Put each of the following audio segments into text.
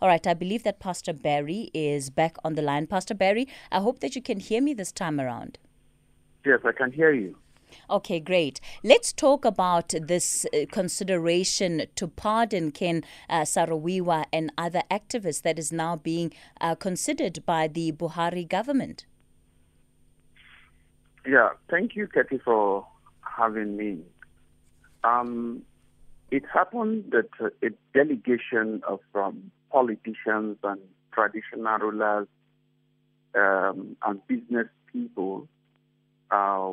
All right, I believe that Pastor Barry is back on the line. Pastor Barry, I hope that you can hear me this time around. Yes, I can hear you. Okay, great. Let's talk about this uh, consideration to pardon Ken uh, Saro-Wiwa and other activists that is now being uh, considered by the Buhari government. Yeah, thank you, Katie, for having me. Um, it happened that a delegation um, politicians and traditional rulers um, and business people uh,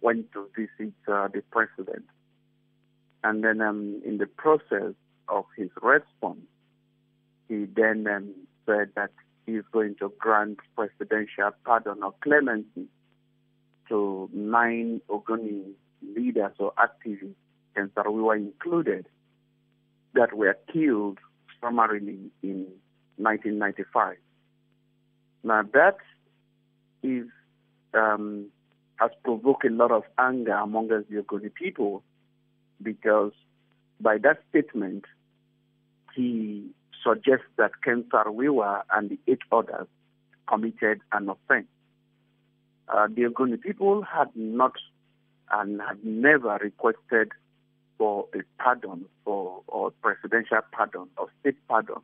went to visit uh, the president. And then um, in the process of his response, he then um, said that he's going to grant presidential pardon or clemency to nine Ogoni leaders or activists, and that we were included, that were killed summarily in 1995. Now that is um, has provoked a lot of anger among us, the Ogoni people, because by that statement, he suggests that Ken Saro-Wiwa and the eight others committed an offense. Uh, the Ogoni people had not and had never requested for a pardon for or presidential pardon or state pardon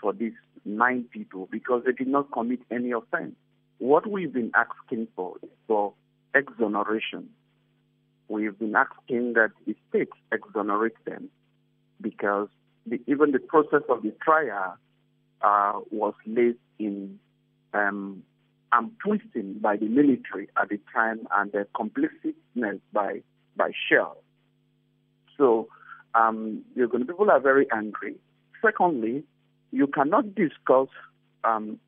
for these nine people because they did not commit any offense. What we've been asking for is for exoneration. We've been asking that the state exonerate them because the, even the process of the trial uh, was laid in um, and twisting by the military at the time and the complicitness by by Shell. So um, the Ogoni people are very angry. Secondly, you cannot discuss um,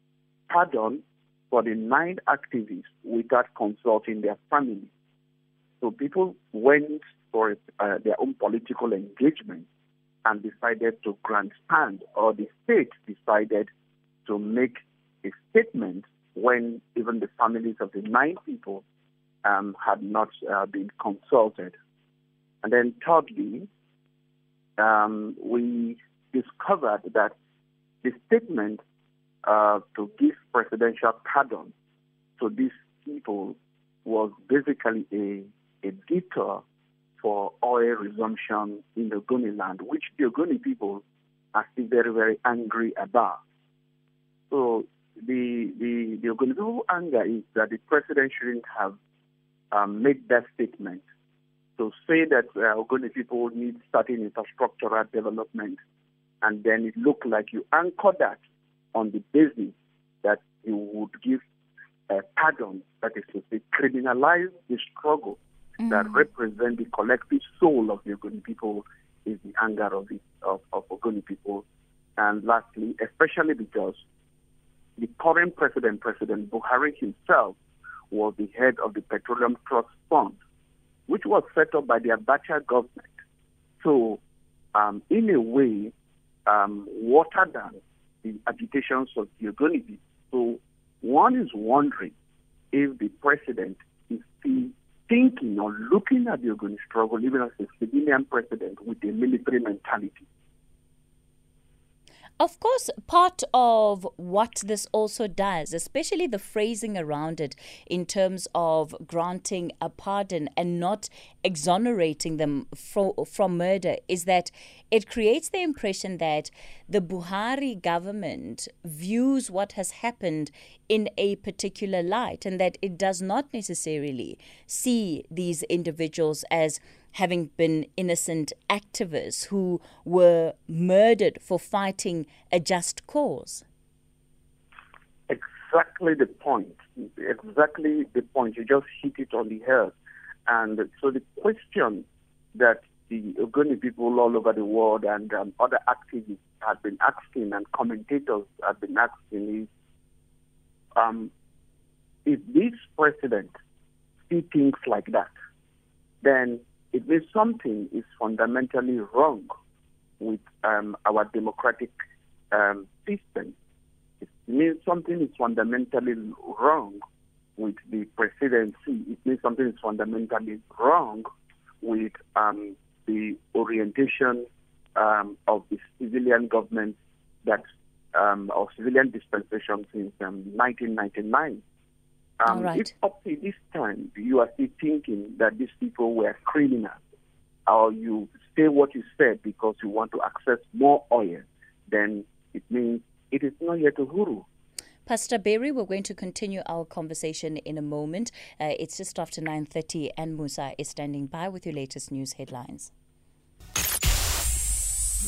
pardon for the nine activists without consulting their family. So people went for uh, their own political engagement and decided to grandstand, or the state decided to make a statement when even the families of the nine people um, had not uh, been consulted. And then thirdly, um, we discovered that the statement uh, to give presidential pardon to these people was basically a, a detour for oil resumption in the Ogoni land, which the Ogoni people are still very, very angry about. So the the the Ogoni anger is that the president shouldn't have um, made that statement to say that uh, Ogoni people need certain infrastructural development, and then it looked like you anchor that on the basis that you would give a pardon, that is to say, criminalize the struggle mm. that represent the collective soul of the Ogoni people is the anger of the of, of Ogoni people. And lastly, especially because the current president, President Buhari himself, was the head of the Petroleum Trust Fund, which was set up by the Abacha government. So, um, in a way, um, watered down the agitations of the Ogoni So, one is wondering if the president is still thinking or looking at the Ogoni struggle, even as a civilian president, with a military mentality. Of course, part of what this also does, especially the phrasing around it in terms of granting a pardon and not exonerating them from, from murder, is that it creates the impression that the Buhari government views what has happened in a particular light and that it does not necessarily see these individuals as having been innocent activists who were murdered for fighting a just cause. Exactly the point. Exactly the point. You just hit it on the head. And so the question that the Ogoni people all over the world and um, other activists have been asking and commentators have been asking is um, if this president see things like that, then it means something is fundamentally wrong with um, our democratic um, system. It means something is fundamentally wrong with the presidency. It means something is fundamentally wrong with um, the orientation um, of the civilian government that um, or civilian dispensation since um, 1999. Um, right. If up to this time you are still thinking that these people were criminals, or you say what you said because you want to access more oil, then it means it is not yet Uhuru. Pastor Barry, we're going to continue our conversation in a moment. Uh, it's just after 9.30 and Musa is standing by with your latest news headlines.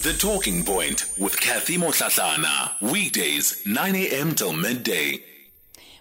The Talking Point with Kathy Motlatlana. Weekdays, 9 a.m. till midday.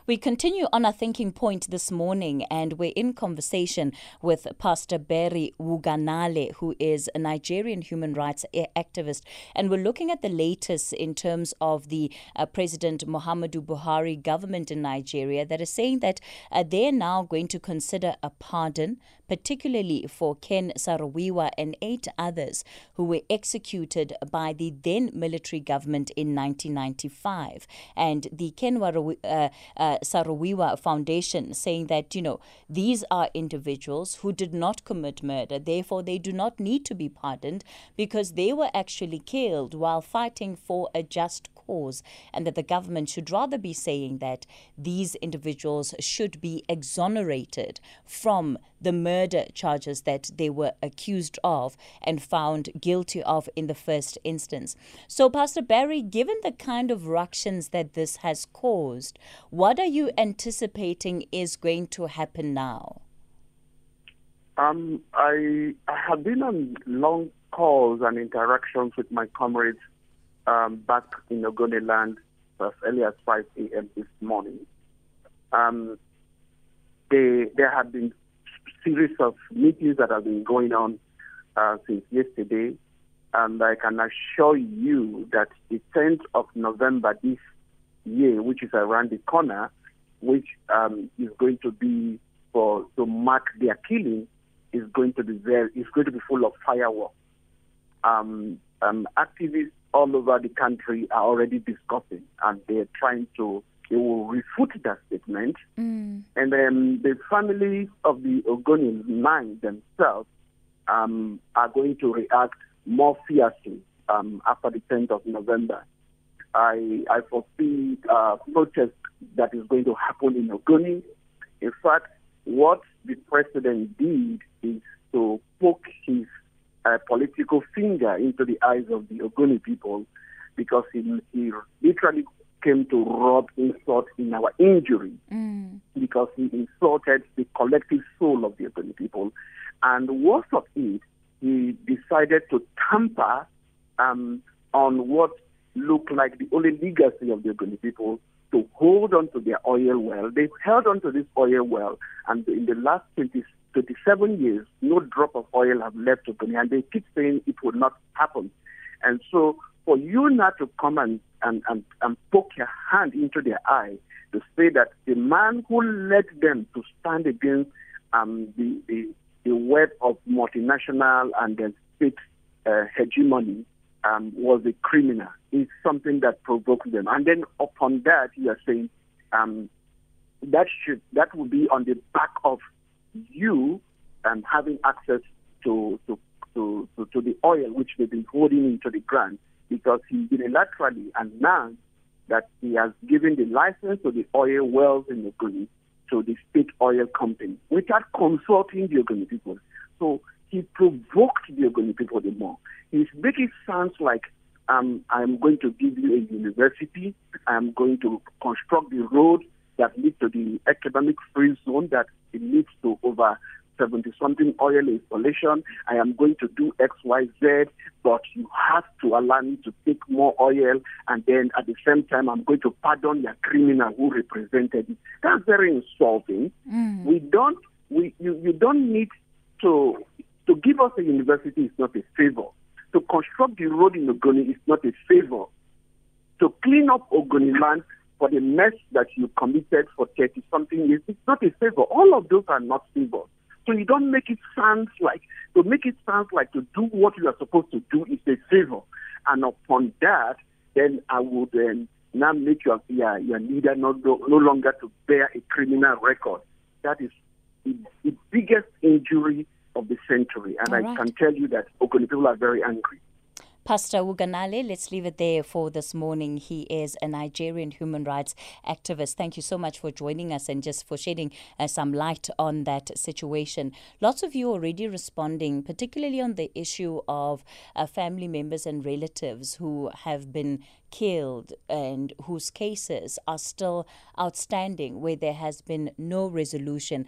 We continue on our thinking point this morning, and we're in conversation with Pastor Barry Wuganaale, who is a Nigerian human rights activist. And we're looking at the latest in terms of the uh, President Muhammadu Buhari government in Nigeria that is saying that uh, they're now going to consider a pardon particularly for Ken Saro-Wiwa and eight others who were executed by the then military government in 1995. And the Ken uh, uh, Saro-Wiwa Foundation saying that, you know, these are individuals who did not commit murder, therefore they do not need to be pardoned because they were actually killed while fighting for a just cause, and that the government should rather be saying that these individuals should be exonerated from the murder charges that they were accused of and found guilty of in the first instance. So, Pastor Barry, given the kind of ructions that this has caused, what are you anticipating is going to happen now? Um, I, I have been on long calls and interactions with my comrades um, back in Ogoniland as early as 5 a.m. this morning. Um, they, there have been series of meetings that have been going on uh, since yesterday, and I can assure you that the 10th of November this year, which is around the corner, which um, is going to be for to mark their killing, is going to be very, is going to be full of fireworks. Um, um, activists all over the country are already discussing and they're trying to they will refute that statement. Mm. And then the families of the Ogoni nine themselves um, are going to react more fiercely um, after the 10th of November. I, I foresee uh, protest that is going to happen in Ogoni. In fact, what the president did is to poke his a political finger into the eyes of the Ogoni people because he, he literally came to rub insult in our injury mm. because he insulted the collective soul of the Ogoni people. And worse of it, he decided to tamper um, on what looked like the only legacy of the Ogoni people to hold on to their oil well. They held on to this oil well, and in the last 20, 27 years, no drop of oil have left Ogoni, and they keep saying it would not happen. And so, for you not to come and, and, and, and poke your hand into their eye to say that the man who led them to stand against um, the, the, the web of multinational and then state uh, hegemony um, was a criminal is something that provoked them. And then upon that, you are saying um, that should that will be on the back of you um, having access to, to, to, to, to the oil which they've been holding into the ground because he unilaterally announced that he has given the license to the oil wells in the Ogoni to the state oil company without consulting the Ogoni people. So he provoked the Ogoni people the more. He's making it sound like um, I'm going to give you a university. I'm going to construct the road that leads to the economic free zone that it leads to over 70 something oil installation. I am going to do X, Y, Z, but you have to allow me to take more oil. And then at the same time, I'm going to pardon your criminal who represented it. That's very insulting. Mm. We don't, we, you, you don't need to, to give us a university is not a favor. To construct the road in Ogoni is not a favor. To clean up Ogoni land for the mess that you committed for 30 something years, it's not a favor. All of those are not favors. So you don't make it sound like, to make it sound like to do what you are supposed to do is a favor. And upon that, then I would then now make your, your, your leader no, no longer to bear a criminal record. That is the, the biggest injury of the century. And All I right. can tell you that Ogoni people are very angry. Pastor Uganale, let's leave it there for this morning. He is a Nigerian human rights activist. Thank you so much for joining us and just for shedding uh, some light on that situation. Lots of you already responding, particularly on the issue of uh, family members and relatives who have been killed and whose cases are still outstanding, where there has been no resolution.